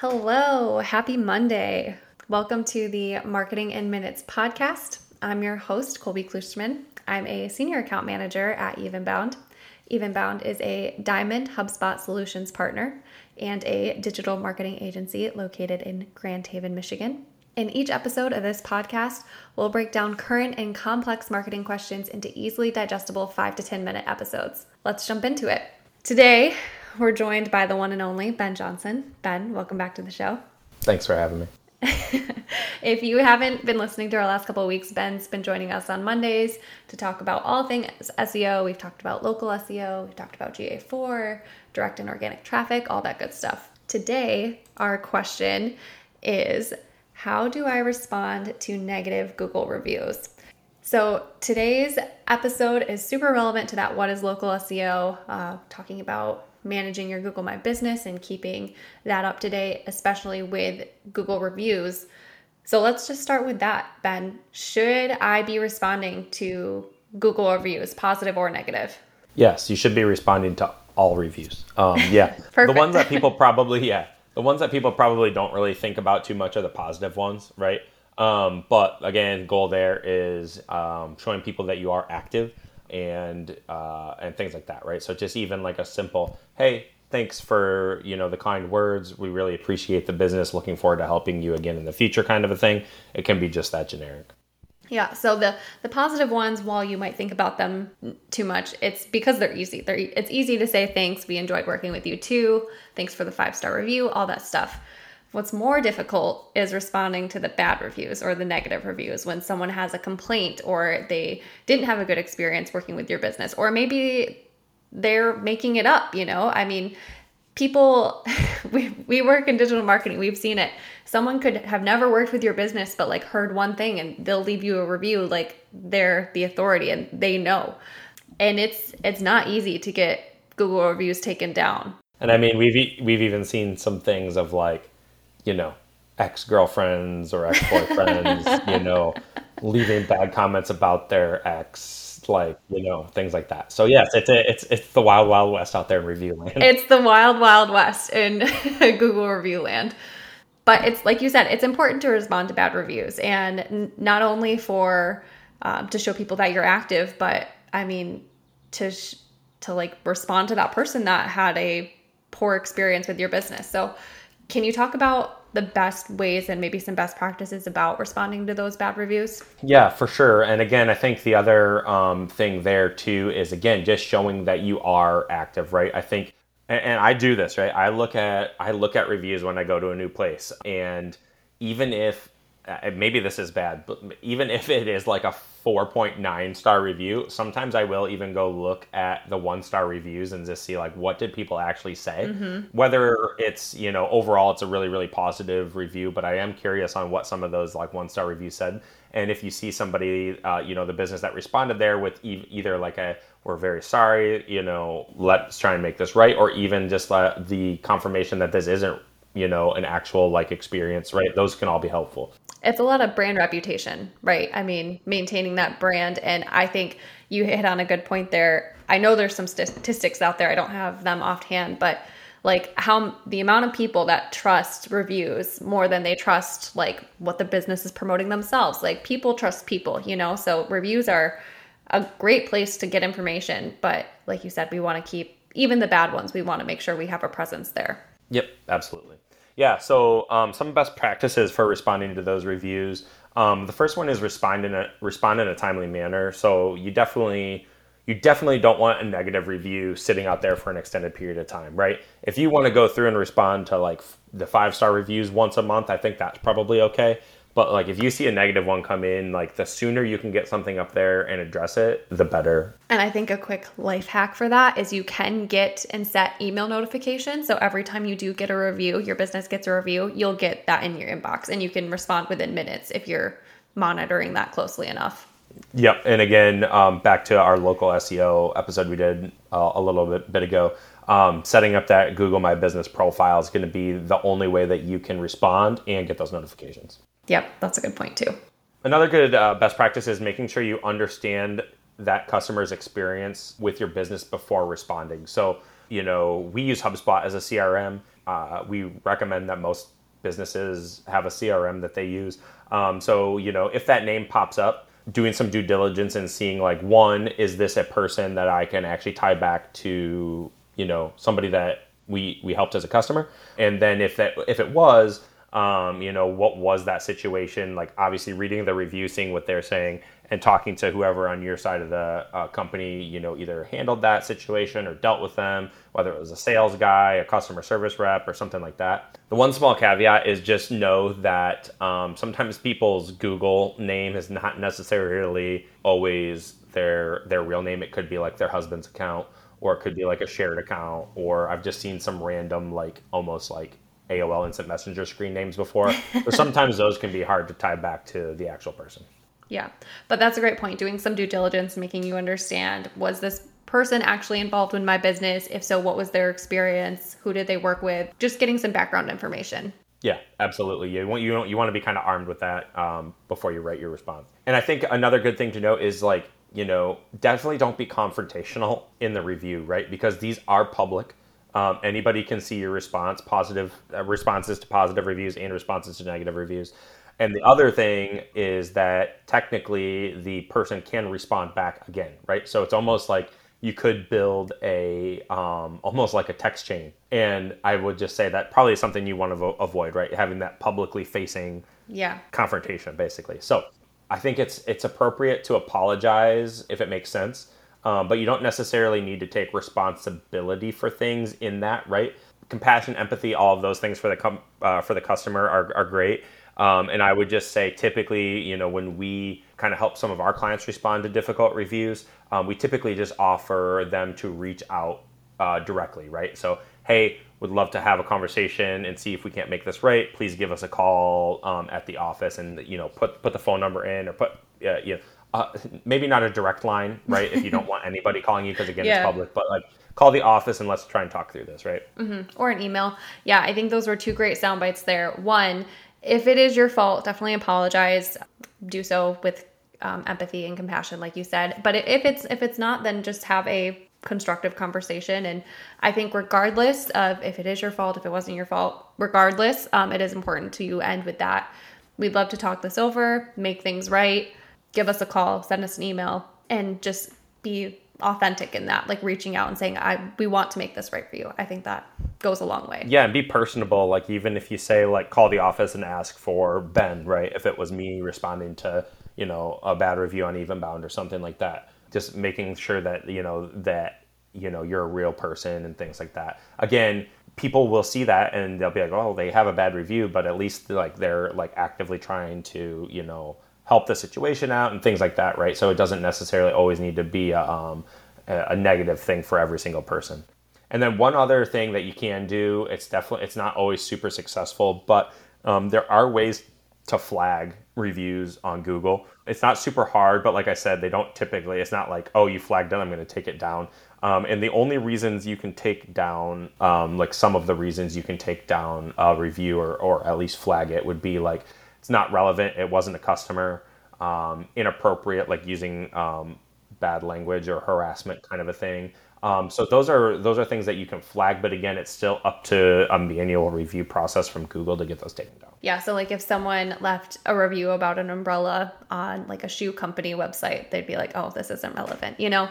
Hello, happy Monday. Welcome to the Marketing in Minutes podcast. I'm your host, Colby Klusterman. I'm a senior account manager at Evenbound. Evenbound is a Diamond HubSpot Solutions partner and a digital marketing agency located in Grand Haven, Michigan. In each episode of this podcast, we'll break down current and complex marketing questions into easily digestible 5 to 10 minute episodes. Let's jump into it. Today, we're joined by the one and only Ben Johnson. Ben, welcome back to the show. Thanks for having me. if you haven't been listening to our last couple of weeks, Ben's been joining us on Mondays to talk about all things SEO. We've talked about local SEO, we've talked about GA4, direct and organic traffic, all that good stuff. Today, our question is How do I respond to negative Google reviews? So, today's episode is super relevant to that what is local SEO, uh, talking about managing your Google My Business and keeping that up to date, especially with Google reviews. So let's just start with that, Ben. Should I be responding to Google reviews, positive or negative? Yes, you should be responding to all reviews. Um, yeah, the ones that people probably yeah, the ones that people probably don't really think about too much are the positive ones, right? Um, but again, goal there is um, showing people that you are active and uh, and things like that, right? So just even like a simple, hey, thanks for you know the kind words. We really appreciate the business. Looking forward to helping you again in the future, kind of a thing. It can be just that generic. Yeah. So the the positive ones, while you might think about them too much, it's because they're easy. They're it's easy to say thanks. We enjoyed working with you too. Thanks for the five star review. All that stuff. What's more difficult is responding to the bad reviews or the negative reviews when someone has a complaint or they didn't have a good experience working with your business, or maybe they're making it up, you know? I mean, people we, we work in digital marketing. We've seen it. Someone could have never worked with your business but like heard one thing and they'll leave you a review like they're the authority and they know. And it's it's not easy to get google reviews taken down. And i mean we've we've even seen some things of like you know, ex girlfriends or ex boyfriends, you know, leaving bad comments about their ex, like you know, things like that. So yes, it's a, it's it's the wild wild west out there in review land. It's the wild wild west in Google review land. But it's like you said, it's important to respond to bad reviews, and n- not only for um, to show people that you're active, but I mean to sh- to like respond to that person that had a poor experience with your business. So can you talk about the best ways and maybe some best practices about responding to those bad reviews? Yeah, for sure. And again, I think the other um, thing there too is again just showing that you are active, right? I think, and, and I do this, right? I look at I look at reviews when I go to a new place, and even if uh, maybe this is bad, but even if it is like a 4.9 star review, sometimes I will even go look at the one star reviews and just see like what did people actually say. Mm-hmm. Whether it's, you know, overall it's a really, really positive review, but I am curious on what some of those like one star reviews said. And if you see somebody, uh, you know, the business that responded there with e- either like a, we're very sorry, you know, let's try and make this right, or even just uh, the confirmation that this isn't you know an actual like experience right those can all be helpful it's a lot of brand reputation, right? I mean, maintaining that brand. And I think you hit on a good point there. I know there's some statistics out there, I don't have them offhand, but like how the amount of people that trust reviews more than they trust like what the business is promoting themselves. Like people trust people, you know? So reviews are a great place to get information. But like you said, we want to keep even the bad ones, we want to make sure we have a presence there. Yep, absolutely. Yeah, so um, some best practices for responding to those reviews. Um, the first one is respond in a respond in a timely manner. So you definitely you definitely don't want a negative review sitting out there for an extended period of time, right? If you want to go through and respond to like the five star reviews once a month, I think that's probably okay. But like if you see a negative one come in, like the sooner you can get something up there and address it, the better. And I think a quick life hack for that is you can get and set email notifications. So every time you do get a review, your business gets a review, you'll get that in your inbox and you can respond within minutes if you're monitoring that closely enough. Yep. And again, um, back to our local SEO episode we did uh, a little bit, bit ago. Um, setting up that Google My Business profile is going to be the only way that you can respond and get those notifications. Yep, that's a good point too. Another good uh, best practice is making sure you understand that customer's experience with your business before responding. So, you know, we use HubSpot as a CRM. uh, we recommend that most businesses have a CRM that they use. Um, so you know if that name pops up, doing some due diligence and seeing like one is this a person that I can actually tie back to you know somebody that we we helped as a customer, and then if that if it was um, you know, what was that situation? Like, obviously, reading the review, seeing what they're saying, and talking to whoever on your side of the uh, company, you know, either handled that situation or dealt with them, whether it was a sales guy, a customer service rep, or something like that. The one small caveat is just know that um, sometimes people's Google name is not necessarily always their their real name. It could be like their husband's account, or it could be like a shared account, or I've just seen some random like almost like AOL Instant Messenger screen names before. but sometimes those can be hard to tie back to the actual person. Yeah, but that's a great point. Doing some due diligence, making you understand was this person actually involved in my business? If so, what was their experience? Who did they work with? Just getting some background information. Yeah, absolutely. You want you you want to be kind of armed with that um, before you write your response. And I think another good thing to note is like you know definitely don't be confrontational in the review, right? Because these are public. Um, anybody can see your response, positive uh, responses to positive reviews and responses to negative reviews. And the other thing is that technically the person can respond back again, right? So it's almost like you could build a um, almost like a text chain. And I would just say that probably is something you want to vo- avoid, right? Having that publicly facing yeah confrontation, basically. So I think it's it's appropriate to apologize if it makes sense um, but you don't necessarily need to take responsibility for things in that, right? Compassion, empathy, all of those things for the com- uh, for the customer are, are great. Um, and I would just say, typically, you know, when we kind of help some of our clients respond to difficult reviews, um, we typically just offer them to reach out uh, directly, right? So, hey, would love to have a conversation and see if we can't make this right. Please give us a call um, at the office and you know put put the phone number in or put uh, you know uh, maybe not a direct line, right? if you don't want anybody calling you, because again, yeah. it's public, but like call the office and let's try and talk through this, right? Mm-hmm. Or an email. Yeah, I think those were two great sound bites there. One, if it is your fault, definitely apologize. Do so with um, empathy and compassion, like you said. But if it's if it's not, then just have a constructive conversation. And I think regardless of if it is your fault, if it wasn't your fault, regardless, um, it is important to end with that. We'd love to talk this over, make things right give us a call, send us an email, and just be authentic in that, like reaching out and saying, I we want to make this right for you. I think that goes a long way. Yeah, and be personable. Like even if you say like call the office and ask for Ben, right? If it was me responding to, you know, a bad review on Evenbound or something like that. Just making sure that, you know, that, you know, you're a real person and things like that. Again, people will see that and they'll be like, oh, they have a bad review, but at least like they're like actively trying to, you know, help the situation out and things like that, right? So it doesn't necessarily always need to be a, um, a negative thing for every single person. And then one other thing that you can do, it's definitely it's not always super successful, but um, there are ways to flag reviews on Google. It's not super hard, but like I said, they don't typically. It's not like oh you flagged it, I'm going to take it down. Um, and the only reasons you can take down, um, like some of the reasons you can take down a review or, or at least flag it would be like it's not relevant. It wasn't a customer. Um, inappropriate, like using um, bad language or harassment, kind of a thing. Um, so those are those are things that you can flag, but again, it's still up to a manual review process from Google to get those taken down. Yeah, so like if someone left a review about an umbrella on like a shoe company website, they'd be like, "Oh, this isn't relevant," you know.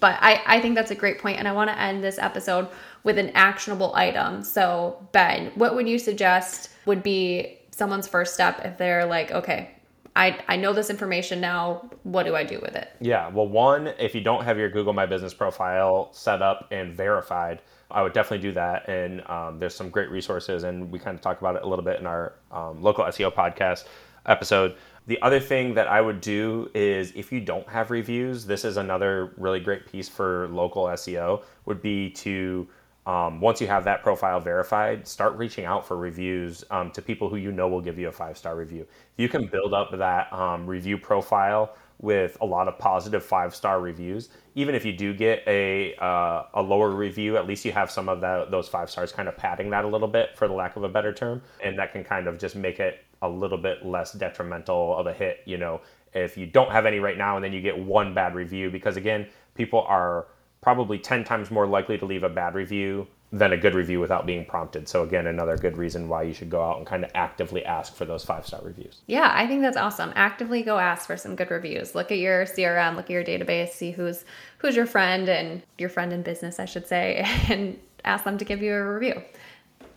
But I I think that's a great point, and I want to end this episode with an actionable item. So Ben, what would you suggest would be someone's first step if they're like, okay, I, I know this information now. What do I do with it? Yeah. Well, one, if you don't have your Google My Business profile set up and verified, I would definitely do that. And um, there's some great resources, and we kind of talk about it a little bit in our um, local SEO podcast episode. The other thing that I would do is if you don't have reviews, this is another really great piece for local SEO, would be to um, once you have that profile verified, start reaching out for reviews um, to people who you know will give you a five star review. You can build up that um, review profile with a lot of positive five star reviews, even if you do get a uh, a lower review, at least you have some of that, those five stars kind of padding that a little bit, for the lack of a better term, and that can kind of just make it a little bit less detrimental of a hit. You know, if you don't have any right now and then you get one bad review, because again, people are probably 10 times more likely to leave a bad review than a good review without being prompted. So again, another good reason why you should go out and kind of actively ask for those five star reviews. Yeah, I think that's awesome. Actively go ask for some good reviews. Look at your CRM, look at your database, see who's who's your friend and your friend in business, I should say, and ask them to give you a review.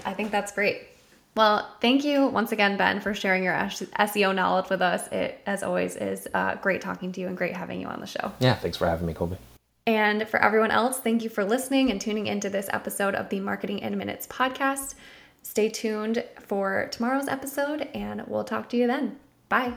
I think that's great. Well, thank you once again, Ben, for sharing your SEO knowledge with us. It, as always, is uh, great talking to you and great having you on the show. Yeah, thanks for having me, Colby. And for everyone else, thank you for listening and tuning into this episode of the Marketing in Minutes podcast. Stay tuned for tomorrow's episode, and we'll talk to you then. Bye.